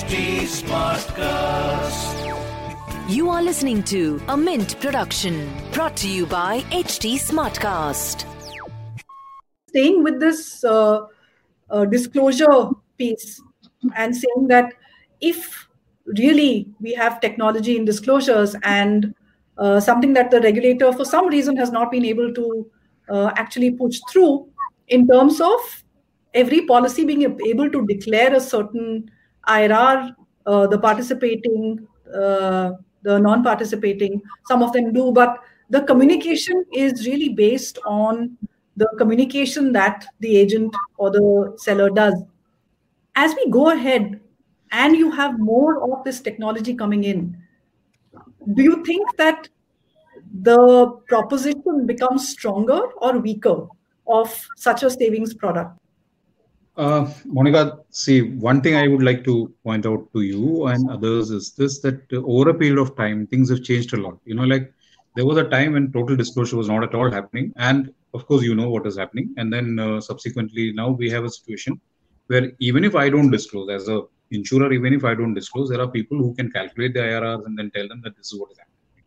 HT Smartcast. You are listening to a Mint production brought to you by HT Smartcast. staying with this uh, uh, disclosure piece and saying that if really we have technology in disclosures and uh, something that the regulator for some reason has not been able to uh, actually push through in terms of every policy being able to declare a certain IRR, uh, the participating, uh, the non-participating, some of them do, but the communication is really based on the communication that the agent or the seller does. As we go ahead and you have more of this technology coming in, do you think that the proposition becomes stronger or weaker of such a savings product? Uh, Monica, see, one thing I would like to point out to you and others is this that over a period of time, things have changed a lot. You know, like there was a time when total disclosure was not at all happening. And of course, you know what is happening. And then uh, subsequently, now we have a situation where even if I don't disclose as a insurer, even if I don't disclose, there are people who can calculate the IRRs and then tell them that this is what is happening.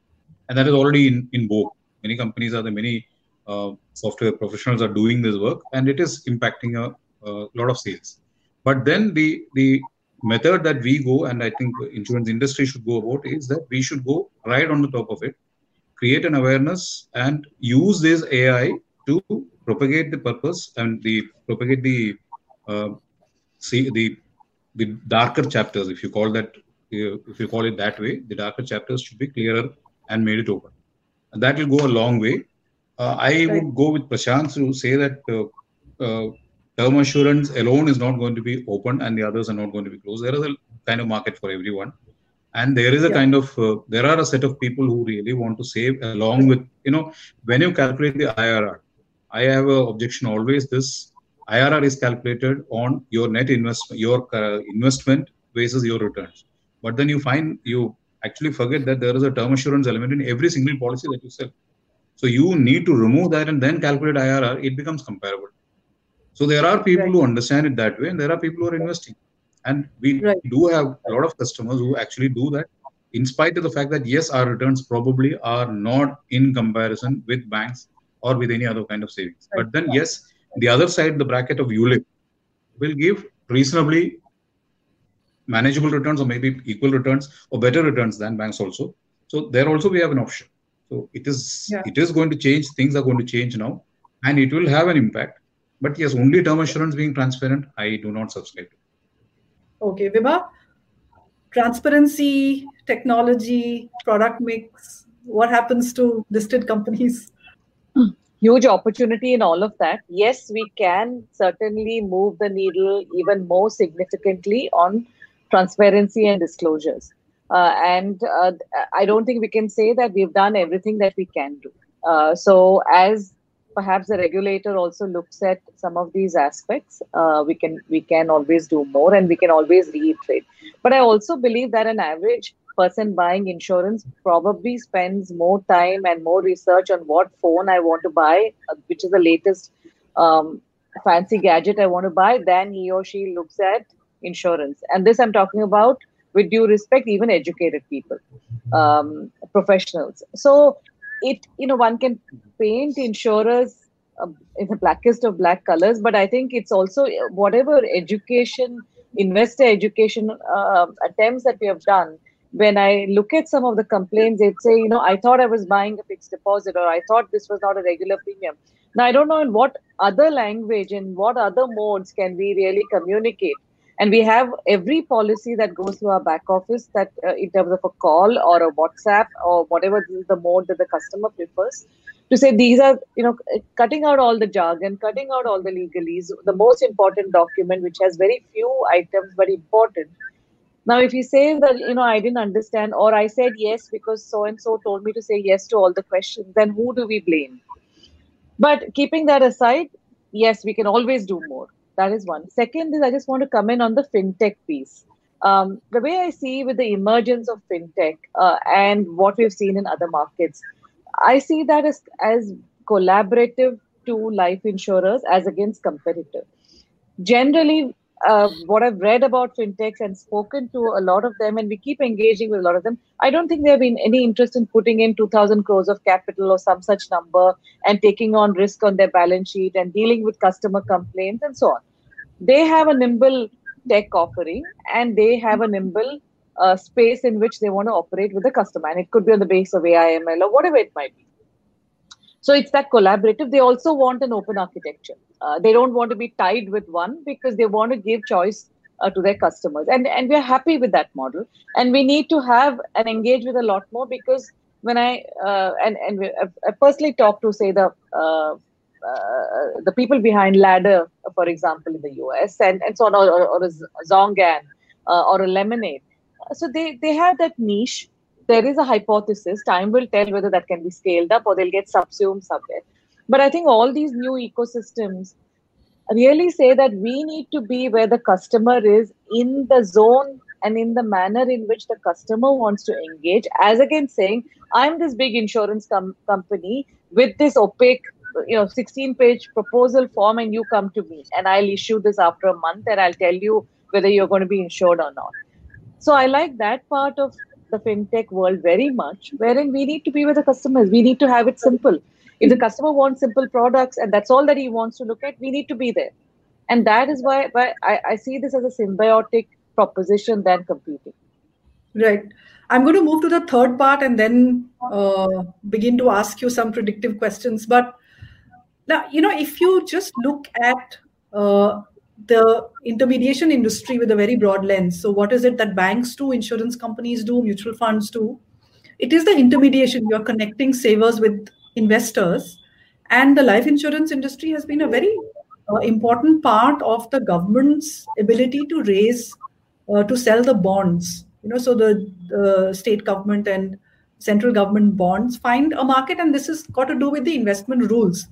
And that is already in, in vogue. Many companies are the many uh, software professionals are doing this work, and it is impacting a a lot of sales. But then the the method that we go, and I think the insurance industry should go about, is that we should go right on the top of it, create an awareness, and use this AI to propagate the purpose and the propagate the uh, see the the darker chapters, if you call that uh, if you call it that way, the darker chapters should be clearer and made it open. And that will go a long way. Uh, I would go with Prashant to say that uh, uh, term assurance alone is not going to be open and the others are not going to be closed. There is a kind of market for everyone. And there is a Yeah. kind of, uh, there are a set of people who really want to save along with, you know, when you calculate the IRR, I have an objection always this IRR is calculated on your net investment, your uh, investment versus your returns. But then you find, you actually forget that there is a term assurance element in every single policy that you sell. So you need to remove that and then calculate IRR, it becomes comparable. So there are people Right. who understand it that way, and there are people who are investing. And we Right. do have a lot of customers who actually do that, in spite of the fact that yes, our returns probably are not in comparison with banks or with any other kind of savings. Right. But then yes, the other side, the bracket of ULIP, will give reasonably manageable returns or maybe equal returns or better returns than banks also. So there also we have an option. So it is Yeah. it is going to change. Things are going to change now, and it will have an impact. But yes, only term assurance being transparent, I do not subscribe to. Okay, Vibha, transparency, technology, product mix, what happens to listed companies? huge opportunity in all of that. Yes, we can certainly move the needle even more significantly on transparency and disclosures. Uh, and uh, I don't think we can say that we've done everything that we can do. Uh, so, as perhaps the regulator also looks at some of these aspects, uh, we can we can always do more, and we can always reiterate. But I also believe that an average person buying insurance probably spends more time and more research on what phone I want to buy, uh, which is the latest um, fancy gadget I want to buy, than he or she looks at insurance. And this I'm talking about, with due respect, even educated people, um, professionals. So it, you know, one can paint insurers uh, in the blackest of black colors, but I think it's also whatever education, investor education uh, attempts that we have done when I look at some of the complaints, they'd say, you know, I thought I was buying a fixed deposit or I thought this was not a regular premium. Now, I don't know in what other language, in what other modes can we really communicate. And we have every policy that goes through our back office that uh, in terms of a call or a WhatsApp or whatever the mode that the customer prefers to say these are, you know, cutting out all the jargon, cutting out all the legalese, the most important document, which has very few items but important now, if you say that, you know, I didn't understand, or I said yes because so and so told me to say yes to all the questions, then who do we blame? But keeping that aside, yes, we can always do more. That is one. Second is I just want to come in on the fintech piece. Um, the way I see with the emergence of fintech uh, and what we've seen in other markets, I see that as, as collaborative to life insurers as against competitive. Generally, uh, what I've read about fintechs and spoken to a lot of them, and we keep engaging with a lot of them, I don't think there have been any interest in putting in 2,000 crores of capital or some such number and taking on risk on their balance sheet and dealing with customer complaints and so on. They have a nimble tech offering and they have a nimble uh, space in which they want to operate with the customer. And it could be on the base of AIML or whatever it might be. So it's that collaborative. They also want an open architecture. Uh, they don't want to be tied with one because they want to give choice uh, to their customers, and and we're happy with that model. And we need to have and engage with a lot more because when I uh, and and I personally talked to say the uh, uh, the people behind Ladder, for example, in the US, and, and so on, or, or, or a ZhongAn uh, or a Lemonade. So they, they have that niche. There is a hypothesis. Time will tell whether that can be scaled up or they'll get subsumed somewhere. But I think all these new ecosystems really say that we need to be where the customer is in the zone and in the manner in which the customer wants to engage, as against saying, I'm this big insurance com- company with this opaque you know 16 page proposal form and you come to me and i'll issue this after a month and i'll tell you whether you're going to be insured or not so i like that part of the fintech world very much wherein we need to be with the customers. We need to have it simple. If the customer wants simple products and that's all that he wants to look at we need to be there. And that is why, why I, I see this as a symbiotic proposition than competing. Right. I'm going to move to the third part and then uh, begin to ask you some predictive questions. But now, you know, if you just look at uh, the intermediation industry with a very broad lens, so what is it that banks do, insurance companies do, mutual funds do? It is the intermediation. You're connecting savers with investors. And the life insurance industry has been a very uh, important part of the government's ability to raise, uh, to sell the bonds. You know, so the, the state government and central government bonds find a market, and this has got to do with the investment rules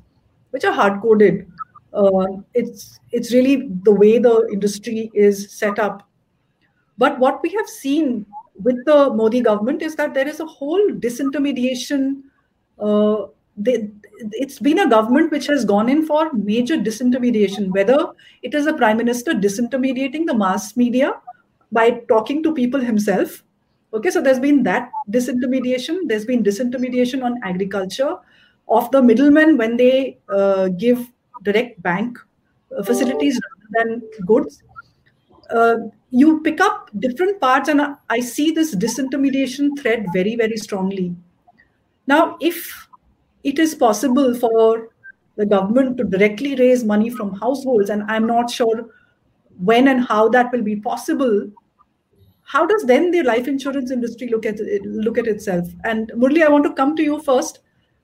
which are hard coded. Uh, it's it's really the way the industry is set up. But what we have seen with the Modi government is that there is a whole disintermediation. Uh, they, it's been a government which has gone in for major disintermediation, whether it is a prime minister disintermediating the mass media by talking to people himself. Okay, so there's been that disintermediation. There's been disintermediation on agriculture of the middlemen when they uh, give direct bank uh, facilities rather than goods. Uh, you pick up different parts, and I see this disintermediation thread very, very strongly. Now, if it is possible for the government to directly raise money from households, and I'm not sure when and how that will be possible, how does then the life insurance industry look at look at itself? And Murli, I want to come to you first.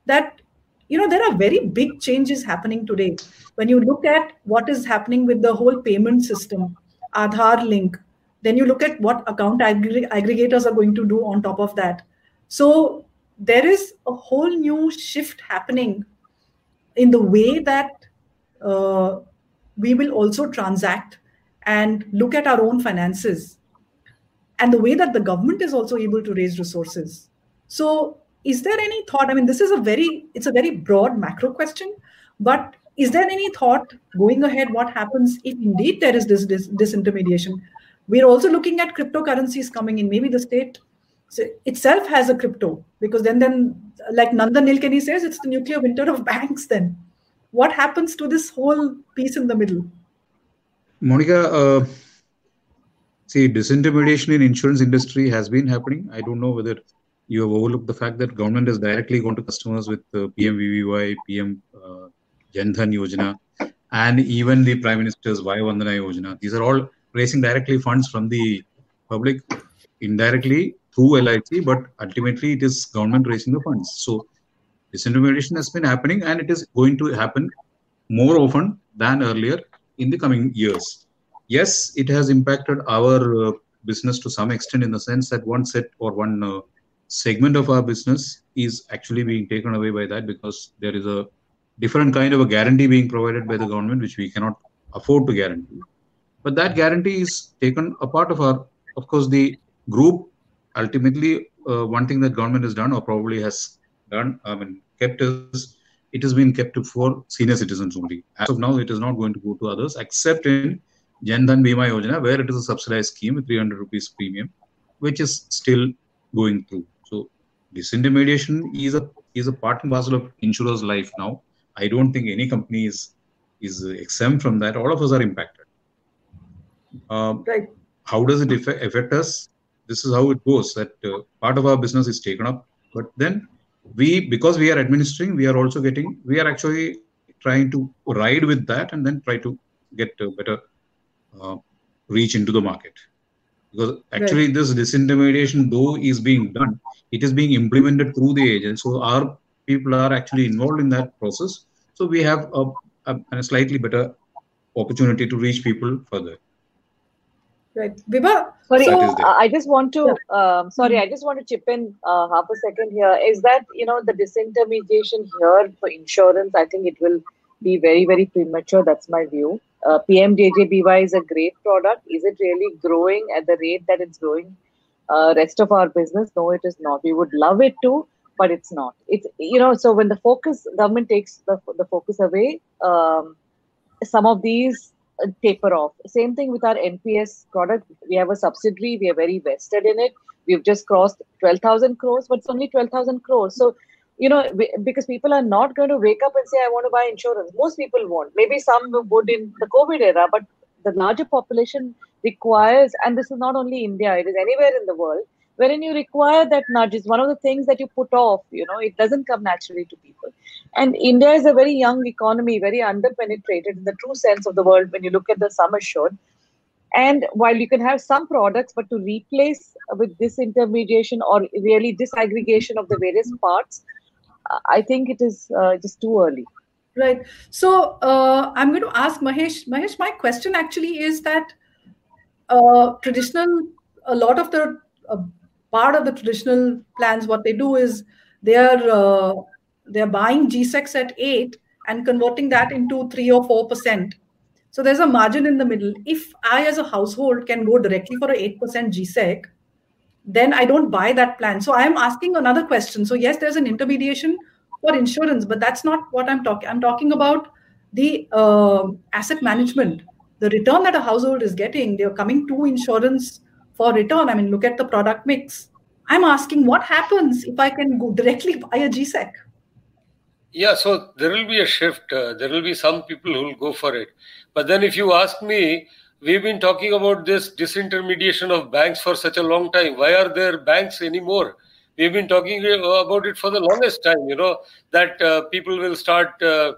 That you know there are very big changes happening today. When you look at what is happening with the whole payment system aadhaar link then you look at what account aggr- aggregators are going to do on top of that. So there is a whole new shift happening in the way that uh, we will also transact and look at our own finances and the way that the government is also able to raise resources. So is there any thought i mean this is a very it's a very broad macro question but is there any thought going ahead what happens if indeed there is this, this disintermediation? We're also looking at cryptocurrencies coming in. Maybe the state itself has a crypto because then then like nandan nilekani says it's the nuclear winter of banks then. What happens to this whole piece in the middle? Monica uh, see disintermediation in insurance industry has been happening. I don't know whether you have overlooked the fact that government has directly gone to customers with uh, PMVVY, PM uh, Jandhan Yojana, and even the Prime Minister's Vaya Vandana Yojana. These are all raising directly funds from the public indirectly through LIC, but ultimately it is government raising the funds. So disintermediation has been happening and it is going to happen more often than earlier in the coming years. Yes, it has impacted our uh, business to some extent in the sense that one set or one uh, segment of our business is actually being taken away by that because there is a different kind of a guarantee being provided by the government which we cannot afford to guarantee but that guarantee is taken a part of our of course the group ultimately uh, one thing that government has done or probably has done i mean kept is it has been kept for senior citizens only as of now it is not going to go to others except in Jan Dhan Bima Yojana, where it is a subsidized scheme with 300 rupees premium, which is still going through. Disintermediation is a is a part and parcel of insurers' life now. I don't think any company is is exempt from that. All of us are impacted. Um, Right. how does it affect, affect us? This is how it goes. That uh, part of our business is taken up, but then we, because we are administering, we are also getting, we are actually trying to ride with that and then try to get a better uh, reach into the market. Because actually, this disintermediation, though, is being done, it is being implemented through the agent. So our people are actually involved in that process. So we have a, a, a slightly better opportunity to reach people further. Right. Vibha, Sorry, so, That is there. uh, I just want to. Um, sorry, I just want to chip in uh, half a second here. Is that you know the disintermediation here for insurance? I think it will be very very premature. That's my view. Uh, PMJJBY is a great product. Is it really growing at the rate that it's growing? Uh, rest of our business, no, it is not. We would love it to, but it's not. It's you know. So when the focus government takes the the focus away, um, some of these uh, taper off. Same thing with our NPS product. We have a subsidiary. We are very vested in it. We've just crossed 12,000 crores, but it's only 12,000 crores. So, you know, because people are not going to wake up and say, I want to buy insurance. Most people won't. Maybe some would in the COVID era, but the larger population requires, and this is not only India, it is anywhere in the world, wherein you require that nudge. It's one of the things that you put off, you know, it doesn't come naturally to people. And India is a very young economy, very underpenetrated in the true sense of the word when you look at the sum assured. And while you can have some products, but to replace with disintermediation or really disaggregation of the various parts, I think it is uh, just too early. Right. So uh, I'm going to ask Mahesh. Mahesh, my question actually is that uh, traditional, a lot of the uh, part of the traditional plans, what they do is they are uh, they are buying GSECs at eight and converting that into three or four percent. So there's a margin in the middle. If I, as a household, can go directly for a eight percent GSEC, then I don't buy that plan. So I'm asking another question. So yes, there's an intermediation for insurance, but that's not what I'm talking. I'm talking about the uh, asset management, the return that a household is getting. They're coming to insurance for return. I mean, look at the product mix. I'm asking what happens if I can go directly buy a GSEC. Yeah, so there will be a shift. Uh, there will be some people who will go for it. But then, if you ask me, we've been talking about this disintermediation of banks for such a long time. Why are there banks anymore? We've been talking about it for the longest time, you know, that uh, people will start uh,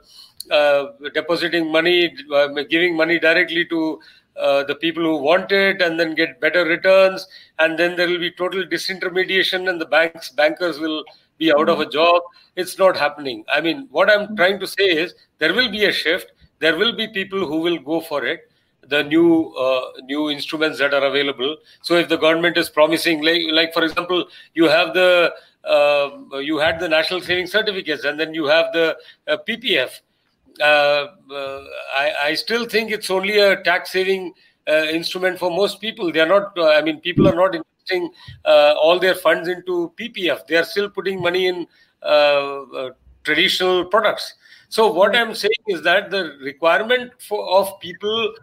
uh, depositing money, uh, giving money directly to uh, the people who want it and then get better returns. And then there will be total disintermediation and the banks, bankers will be out of a job. It's not happening. I mean, what I'm trying to say is there will be a shift. There will be people who will go for it the new uh, new instruments that are available. So if the government is promising, like, like for example, you have the uh, you had the national saving certificates, and then you have the uh, PPF. Uh, I, I still think it's only a tax saving uh, instrument for most people. They are not. uh, I mean, people are not investing uh, all their funds into PPF. They are still putting money in uh, uh, traditional products. So what I'm saying is that the requirement for of people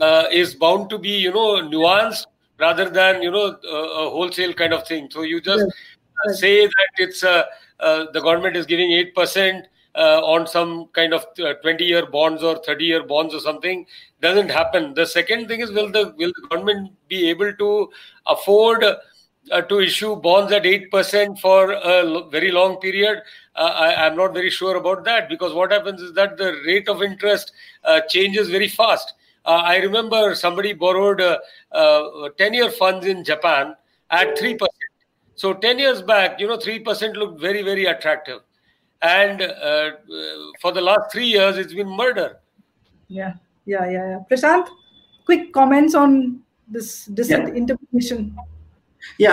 uh, is bound to be you know nuanced rather than you know a, a wholesale kind of thing. So you just uh, say that it's uh, uh, the government is giving eight percent uh, on some kind of twenty year bonds or thirty year bonds or something doesn't happen. The second thing is will the will the government be able to afford uh, to issue bonds at 8% for a very long period, uh, I, I'm not very sure about that because what happens is that the rate of interest uh, changes very fast. Uh, I remember somebody borrowed uh, uh, 10 year funds in Japan at 3%. So 10 years back, you know, 3% looked very, very attractive. And uh, for the last three years, it's been murder. Yeah, yeah, yeah, yeah. Prashant, quick comments on this disintermediation. Yeah,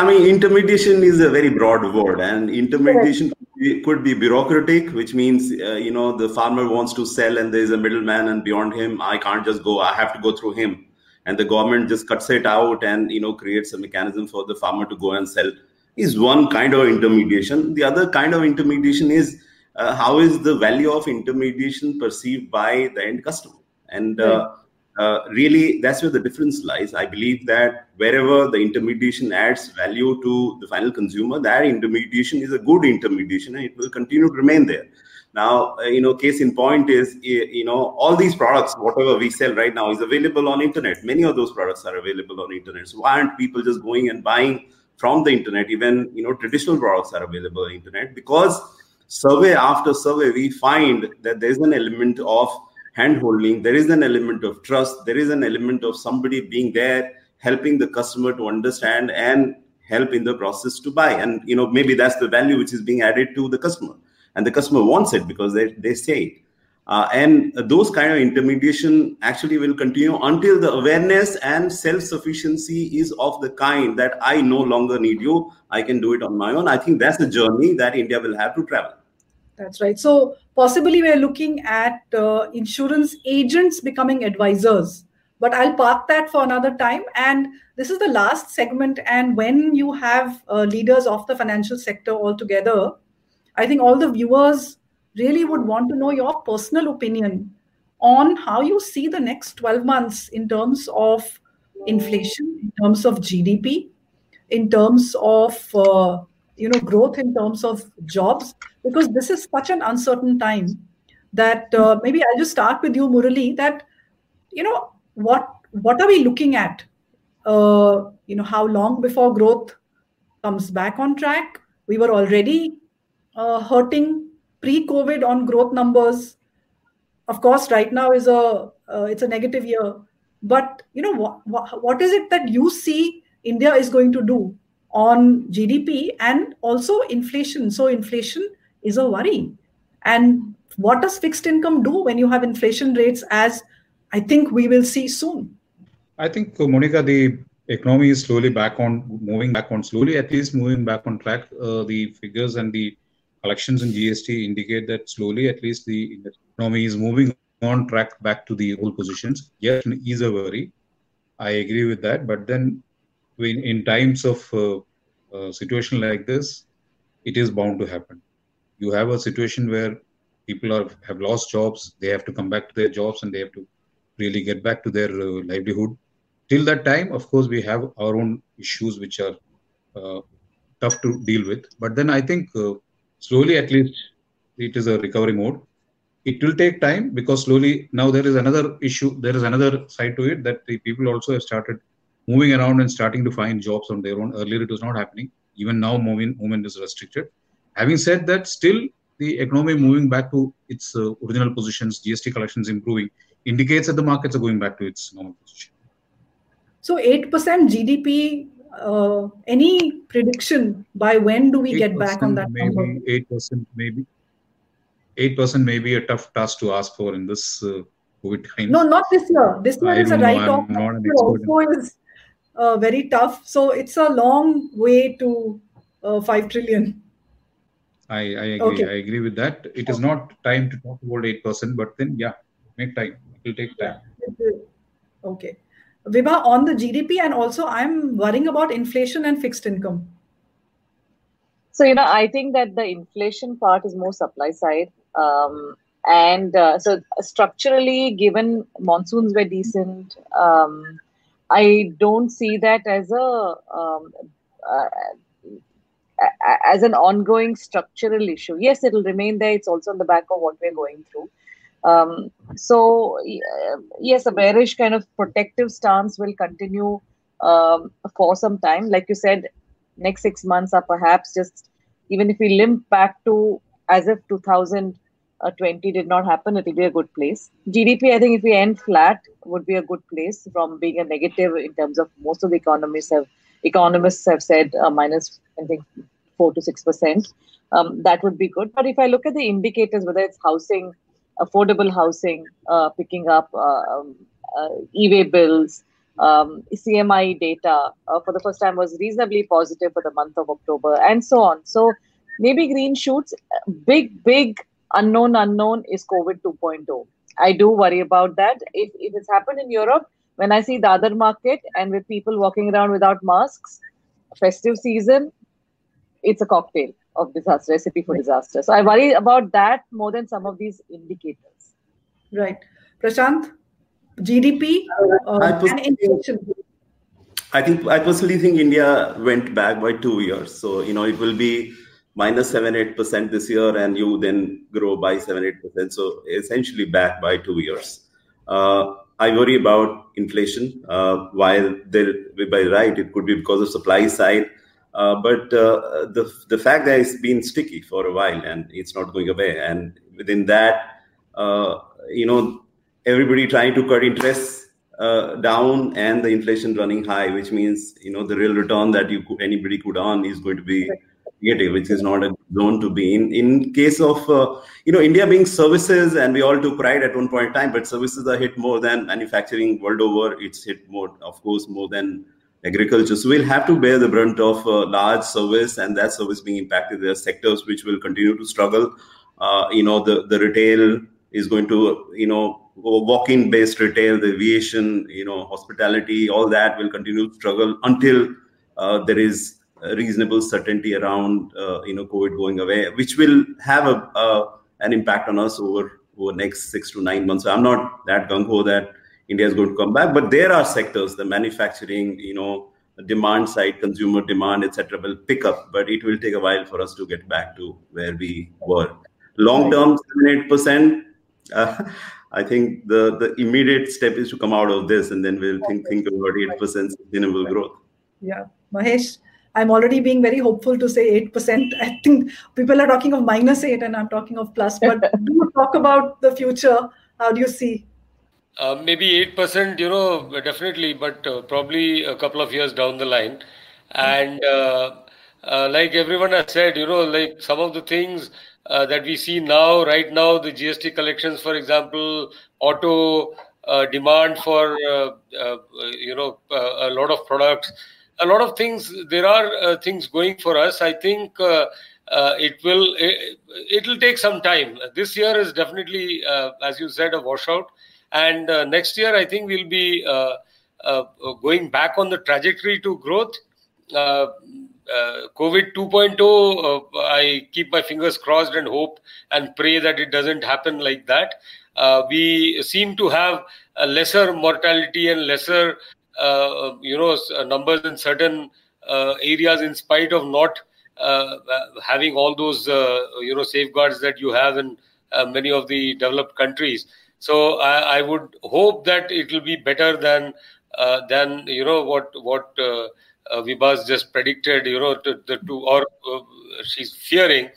I mean, intermediation is a very broad word, and intermediation could be, could be bureaucratic, which means uh, you know the farmer wants to sell, and there is a middleman, and beyond him, I can't just go; I have to go through him, and the government just cuts it out, and you know creates a mechanism for the farmer to go and sell. Is one kind of intermediation. The other kind of intermediation is uh, how is the value of intermediation perceived by the end customer, and uh, uh, really that's where the difference lies. I believe that wherever the intermediation adds value to the final consumer, that intermediation is a good intermediation and it will continue to remain there. Now, uh, you know, case in point is, you know, all these products, whatever we sell right now is available on internet. Many of those products are available on internet. So why aren't people just going and buying from the internet? Even, you know, traditional products are available on internet because survey after survey, we find that there's an element of hand holding there is an element of trust there is an element of somebody being there helping the customer to understand and help in the process to buy. And you know maybe that's the value which is being added to the customer. And the customer wants it because they, they say it. Uh, and those kind of intermediation actually will continue until the awareness and self-sufficiency is of the kind that i no longer need you. I can do it on my own. I think that's the journey that india will have to travel that's right. So possibly we're looking at uh, insurance agents becoming advisors. But I'll park that for another time. And this is the last segment. And when you have uh, leaders of the financial sector all together, I think all the viewers really would want to know your personal opinion on how you see the next 12 months in terms of inflation, in terms of GDP, in terms of uh, you know growth in terms of jobs because this is such an uncertain time that uh, maybe i'll just start with you murali that you know what what are we looking at? Uh, you know how long before growth comes back on track? We were already uh, hurting pre covid on growth numbers. Of course right now is a uh, it's a negative year but you know what, what what is it that you see india is going to do on GDP and also inflation. So, inflation is a worry. And what does fixed income do when you have inflation rates, as I think we will see soon? I think, uh, Monica, the economy is slowly back on, moving back on, slowly at least moving back on track. Uh, the figures and the collections in GST indicate that slowly, at least, the economy is moving on track back to the old positions. Yes, is a worry. I agree with that. But then in, in times of uh, a situation like this, it is bound to happen. You have a situation where people are have lost jobs, they have to come back to their jobs and they have to really get back to their uh, livelihood. Till that time, of course, we have our own issues which are uh, tough to deal with. But then I think uh, slowly, at least, it is a recovery mode. It will take time because slowly now there is another issue. There is another side to it that the people also have started moving around and starting to find jobs on their own. Earlier, it was not happening. Even now, moving movement is restricted. Having said that, still the economy moving back to its uh, original positions, GST collections improving, indicates that the markets are going back to its normal position. So, eight percent GDP. Uh, any prediction by when do we get back on that maybe Eight percent, maybe. Eight percent may be a tough task to ask for in this uh, COVID time. No, not this year. This year I is a write-off. Also is uh, very tough. So it's a long way to uh, 5 trillion. I, I agree. Okay. I agree with that. It is not time to talk about 8%, but then, yeah, make time. It will take time. Okay. Vibha, on the GDP, and also I'm worrying about inflation and fixed income. So, you know, I think that the inflation part is more supply side. Um, and uh, so, structurally, given monsoons were decent, um, I don't see that as a um, uh, as an ongoing structural issue. Yes, it'll remain there. It's also on the back of what we're going through. Um, so yes, a bearish kind of protective stance will continue um, for some time. Like you said, next six months are perhaps just even if we limp back to as if 2000 uh, 20 did not happen, it will be a good place. GDP, I think if we end flat, would be a good place from being a negative in terms of most of the economists have economists have said uh, minus I think four to six percent. Um, that would be good. But if I look at the indicators, whether it's housing, affordable housing uh, picking up, uh, um, uh, e-way bills, um, CMI data uh, for the first time was reasonably positive for the month of October, and so on. So maybe green shoots, big, big unknown unknown is COVID 2.0. I do worry about that. If, if it's happened in Europe, when I see the other market and with people walking around without masks, festive season, it's a cocktail of disaster, recipe for disaster. So I worry about that more than some of these indicators. Right. Prashant? GDP uh, I and inflation? I think I personally think India went back by two years. So you know it will be minus seven eight percent this year, and you then grow by seven eight percent. So essentially back by two years. Uh, I worry about inflation. Uh, while there, by right, it could be because of supply side. Uh, but uh, the the fact that it's been sticky for a while and it's not going away, and within that, uh, you know, everybody trying to cut interest uh, down and the inflation running high, which means you know the real return that you could, anybody could earn is going to be negative, which is not a zone to be in. In case of uh, you know India being services, and we all took pride at one point in time, but services are hit more than manufacturing world over. It's hit more, of course, more than agriculture. So we'll have to bear the brunt of uh, large service, and that service being impacted. There are sectors which will continue to struggle. Uh, you know, the the retail is going to you know walk-in based retail, the aviation, you know, hospitality, all that will continue to struggle until uh, there is reasonable certainty around uh, you know COVID going away, which will have a uh, an impact on us over over next six to nine months. So I'm not that gung ho that India is going to come back, but there are sectors, the manufacturing, you know, demand side, consumer demand, etc., will pick up, but it will take a while for us to get back to where we were. Long term, seven eight percent. Uh, I think the the immediate step is to come out of this, and then we'll think think about eight percent sustainable growth. Yeah, Mahesh, I'm already being very hopeful to say 8%. I think people are talking of minus 8 and I'm talking of plus. But do talk about the future. How do you see? Uh, maybe 8%, you know, definitely, but uh, probably a couple of years down the line. And uh, uh, like everyone has said, you know, like some of the things uh, that we see now, right now, the GST collections, for example, auto uh, demand for, uh, uh, you know, uh, a lot of products, a lot of things, there are uh, things going for us. I think uh, uh, it will, it, will take some time. This year is definitely, as you said, a washout. And next year, I think we'll be going back on the trajectory to growth. Uh, COVID 2.0, uh, I keep my fingers crossed and hope and pray that it doesn't happen like that. Uh, we seem to have a lesser mortality and lesser, you know, uh, numbers in certain uh, areas in spite of not uh, uh, having all those, uh, you know, safeguards that you have in uh, many of the developed countries. So I, I would hope that it will be better than uh, than you know what what uh, uh, Vibha's just predicted. You know, to or uh, she's fearing.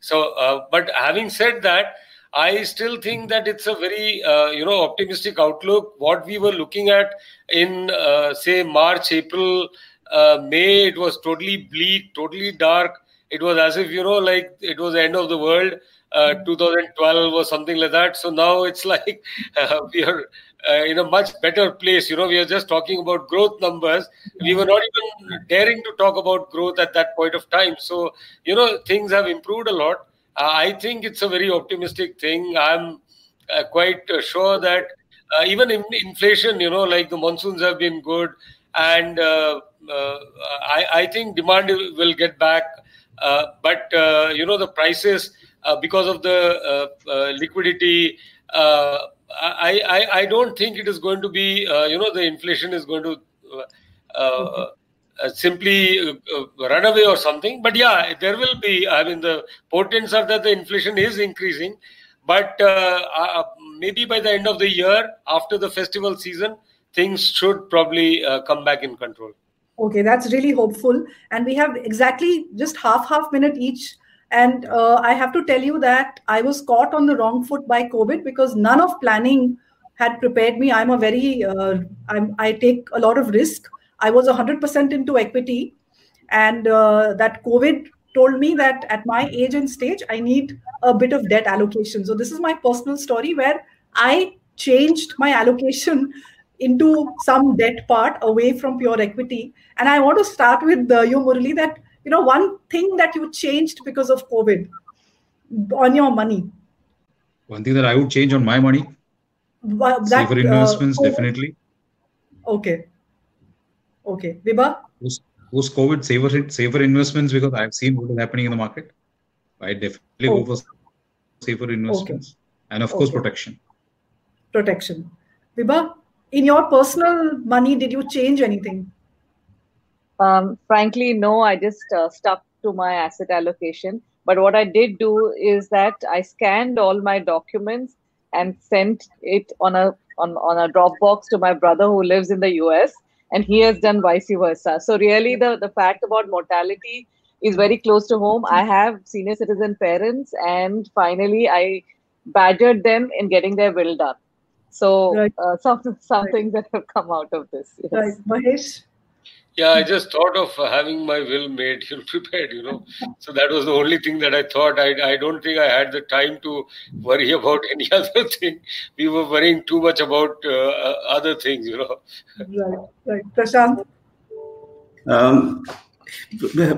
So, uh, but having said that, I still think that it's a very uh, you know optimistic outlook. What we were looking at in uh, say March, April, uh, May, it was totally bleak, totally dark. It was as if you know, like it was the end of the world. Uh, 2012 or something like that. So now it's like uh, we are uh, in a much better place. You know, we are just talking about growth numbers. We were not even daring to talk about growth at that point of time. So you know, things have improved a lot. Uh, I think it's a very optimistic thing. I'm uh, quite uh, sure that even in inflation, you know, like the monsoons have been good, and I, I think demand will get back. But you know, the prices because of the liquidity. I, I I don't think it is going to be uh, you know the inflation is going to uh, uh, uh, simply uh, uh, run away or something. But yeah, there will be. I mean, the portents are that the inflation is increasing, but uh, uh, maybe by the end of the year, after the festival season, things should probably come back in control. Okay, that's really hopeful. And we have exactly just half half minute each. And I have to tell you that I was caught on the wrong foot by COVID because none of planning had prepared me. I'm a very I'm, I take a lot of risk. I was 100% into equity, and uh, that COVID told me that at my age and stage, I need a bit of debt allocation. So this is my personal story where I changed my allocation into some debt part away from pure equity. And I want to start with uh, you, Murali, that you know one thing that you changed because of COVID on your money. One thing that I would change on my money, Wha- that, safer uh, investments, COVID- definitely. Okay. Okay. Vibha? Post post COVID, safer safer investments because I've seen what is happening in the market. I definitely Oh. go for safer investments, and of course Okay. protection. Protection. Vibha? in your personal money, did you change anything? Um, frankly, no. I just uh, stuck to my asset allocation. But what I did do is that I scanned all my documents and sent it on a on, on a Dropbox to my brother who lives in the US, and he has done vice versa. So really, the the fact about mortality is very close to home. I have senior citizen parents, and finally, I badgered them in getting their will done. So right. uh, some some right. things that have come out of this. Yes. Right, Mahesh. Yeah, I just thought of having my will made, you know, prepared, you know. So that was the only thing that I thought. I, I don't think I had the time to worry about any other thing. We were worrying too much about uh, other things, you know. Right, right. Prashant? Um,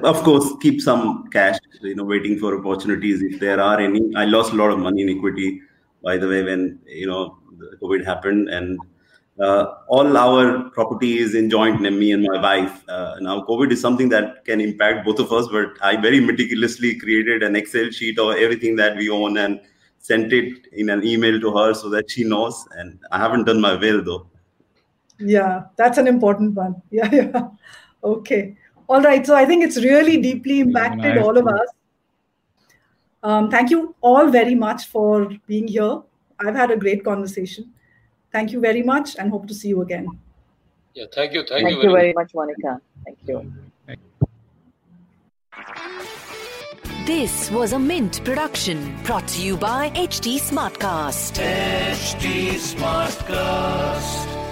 of course, keep some cash, you know, waiting for opportunities if there are any. I lost a lot of money in equity, by the way, when, you know, COVID happened. And uh, all our property is in joint name, me and my wife. Uh, now, COVID is something that can impact both of us, but I very meticulously created an Excel sheet of everything that we own and sent it in an email to her so that she knows. And I haven't done my will though. Yeah, that's an important one. Yeah, yeah. Okay. All right. So I think it's really deeply impacted all of us. Um, thank you all very much for being here. I've had a great conversation. Thank you very much and hope to see you again. Yeah, thank you. Thank, thank you, very much, Monica. Thank you. This was a Mint production brought to you by HT Smartcast. HT Smartcast.